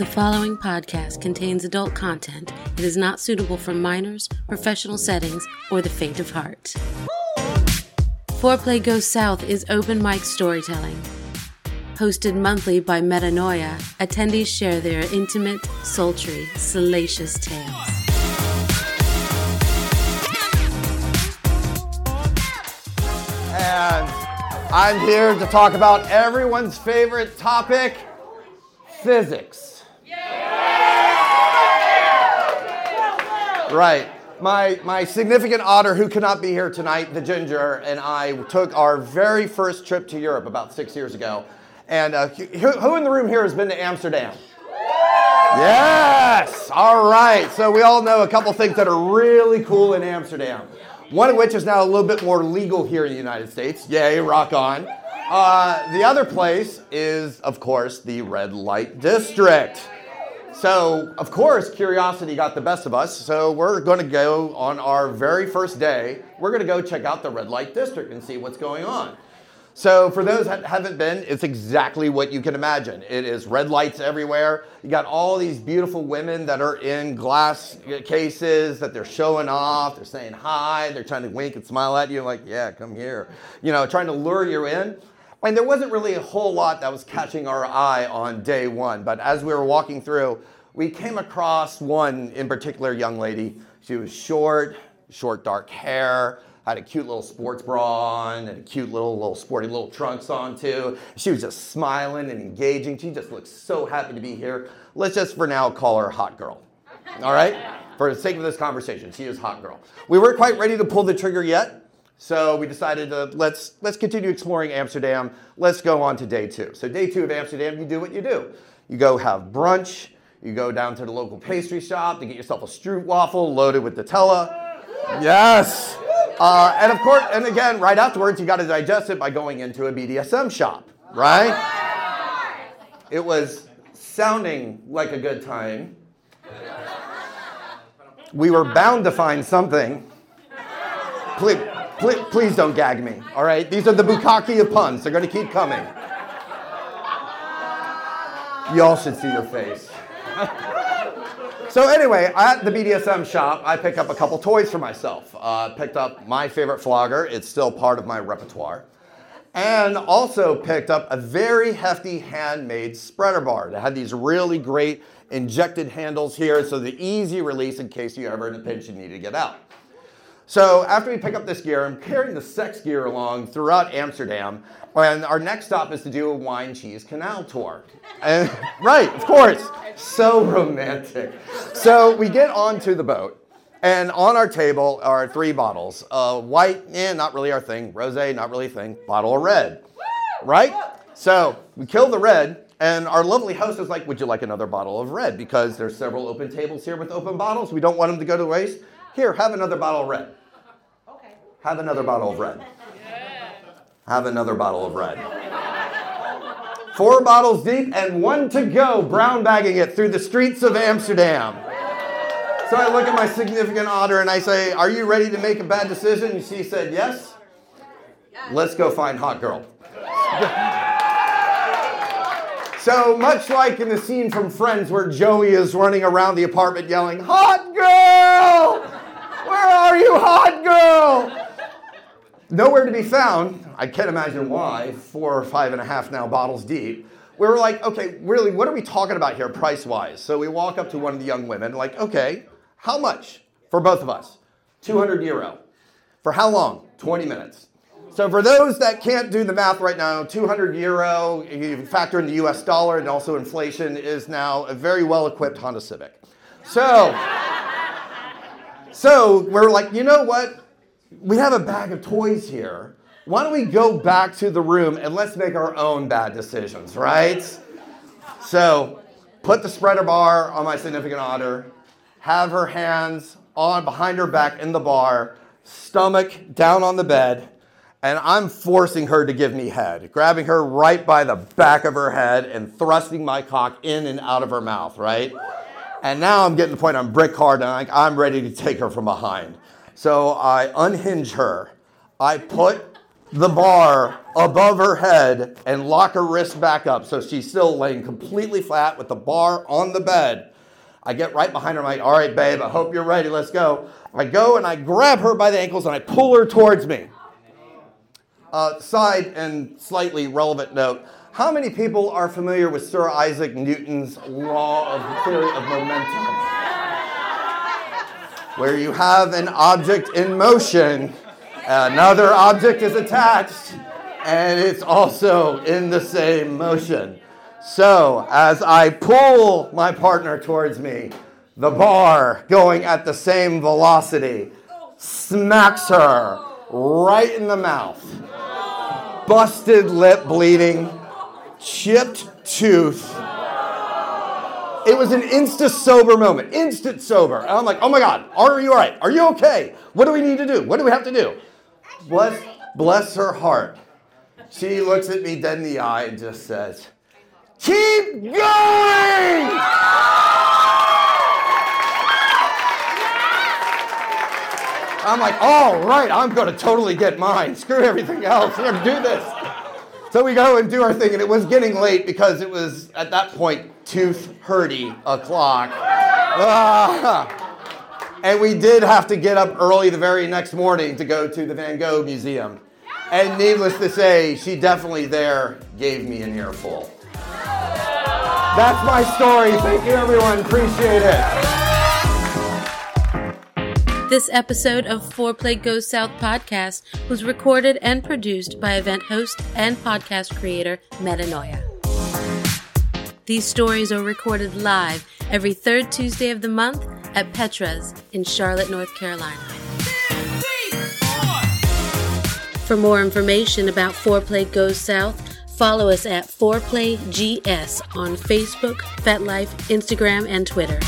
The following podcast contains adult content. It is not suitable for minors, professional settings, or the faint of heart. Foreplay Goes South is open mic storytelling. Hosted monthly by Metanoia, attendees share their intimate, sultry, salacious tales. And I'm here to talk about everyone's favorite topic physics. Right. My, my significant otter, who cannot be here tonight, the ginger, and I took our very first trip to Europe about six years ago. And uh, who, who in the room here has been to Amsterdam? Yes! All right. So we all know a couple things that are really cool in Amsterdam. One of which is now a little bit more legal here in the United States. Yay, rock on. Uh, the other place is, of course, the red light district. So, of course, curiosity got the best of us. So, we're going to go on our very first day, we're going to go check out the red light district and see what's going on. So, for those that haven't been, it's exactly what you can imagine. It is red lights everywhere. You got all these beautiful women that are in glass cases that they're showing off. They're saying hi. They're trying to wink and smile at you, like, yeah, come here. You know, trying to lure you in. And there wasn't really a whole lot that was catching our eye on day one. But as we were walking through, we came across one in particular young lady. She was short, short dark hair, had a cute little sports bra on and a cute little little sporty little trunks on too. She was just smiling and engaging. She just looked so happy to be here. Let's just for now call her hot girl. All right? For the sake of this conversation, she is hot girl. We weren't quite ready to pull the trigger yet. So we decided to let's let's continue exploring Amsterdam. Let's go on to day two. So day two of Amsterdam, you do what you do. You go have brunch. You go down to the local pastry shop to get yourself a stroopwafel loaded with Nutella. Yes. Uh, and of course, and again, right afterwards, you got to digest it by going into a BDSM shop, right? It was sounding like a good time. We were bound to find something. Please, please, please don't gag me, all right? These are the bukkake of puns. They're going to keep coming. Y'all should see your face. so anyway, at the BDSM shop, I picked up a couple toys for myself. Uh, picked up my favorite flogger. It's still part of my repertoire. And also picked up a very hefty handmade spreader bar that had these really great injected handles here, so the easy release in case you ever in a pinch and need to get out. So after we pick up this gear, I'm carrying the sex gear along throughout Amsterdam, and our next stop is to do a wine cheese canal tour. And, right, of course, so romantic. So we get onto the boat, and on our table are three bottles: uh, white, eh, not really our thing; rosé, not really a thing; bottle of red, right? So we kill the red, and our lovely host is like, "Would you like another bottle of red?" Because there's several open tables here with open bottles. We don't want them to go to waste. Here, have another bottle of red. Have another bottle of red. Have another bottle of red. Four bottles deep and one to go, brown bagging it through the streets of Amsterdam. So I look at my significant otter and I say, Are you ready to make a bad decision? And she said, Yes. Let's go find Hot Girl. So, much like in the scene from Friends where Joey is running around the apartment yelling, Hot Girl! Where are you, Hot Girl? Nowhere to be found. I can't imagine why, four or five and a half now bottles deep. We were like, okay, really, what are we talking about here price wise? So we walk up to one of the young women, like, okay, how much for both of us? 200 euro. For how long? 20 minutes. So for those that can't do the math right now, 200 euro, you factor in the US dollar and also inflation, is now a very well equipped Honda Civic. So, so we're like, you know what? We have a bag of toys here. Why don't we go back to the room and let's make our own bad decisions, right? So, put the spreader bar on my significant otter, have her hands on behind her back in the bar, stomach down on the bed, and I'm forcing her to give me head, grabbing her right by the back of her head and thrusting my cock in and out of her mouth, right? And now I'm getting the point I'm brick hard and I'm ready to take her from behind. So I unhinge her. I put the bar above her head and lock her wrist back up so she's still laying completely flat with the bar on the bed. I get right behind her. I'm like, all right, babe, I hope you're ready. Let's go. I go and I grab her by the ankles and I pull her towards me. Uh, side and slightly relevant note how many people are familiar with Sir Isaac Newton's law of theory of momentum? Where you have an object in motion, another object is attached, and it's also in the same motion. So, as I pull my partner towards me, the bar going at the same velocity smacks her right in the mouth. Busted lip bleeding, chipped tooth. It was an instant sober moment, instant sober. And I'm like, oh my God, are you all right? Are you okay? What do we need to do? What do we have to do? Bless, bless her heart. She looks at me dead in the eye and just says, keep going! I'm like, all right, I'm going to totally get mine. Screw everything else. We're going to do this. So we go and do our thing, and it was getting late because it was at that point tooth hurty o'clock. Ah. And we did have to get up early the very next morning to go to the Van Gogh Museum. And needless to say, she definitely there gave me an earful. That's my story. Thank you, everyone. Appreciate it. This episode of Foreplay Goes South podcast was recorded and produced by event host and podcast creator Metanoia. These stories are recorded live every third Tuesday of the month at Petra's in Charlotte, North Carolina. For more information about Foreplay Goes South, follow us at ForePlayGS on Facebook, FetLife, Instagram, and Twitter.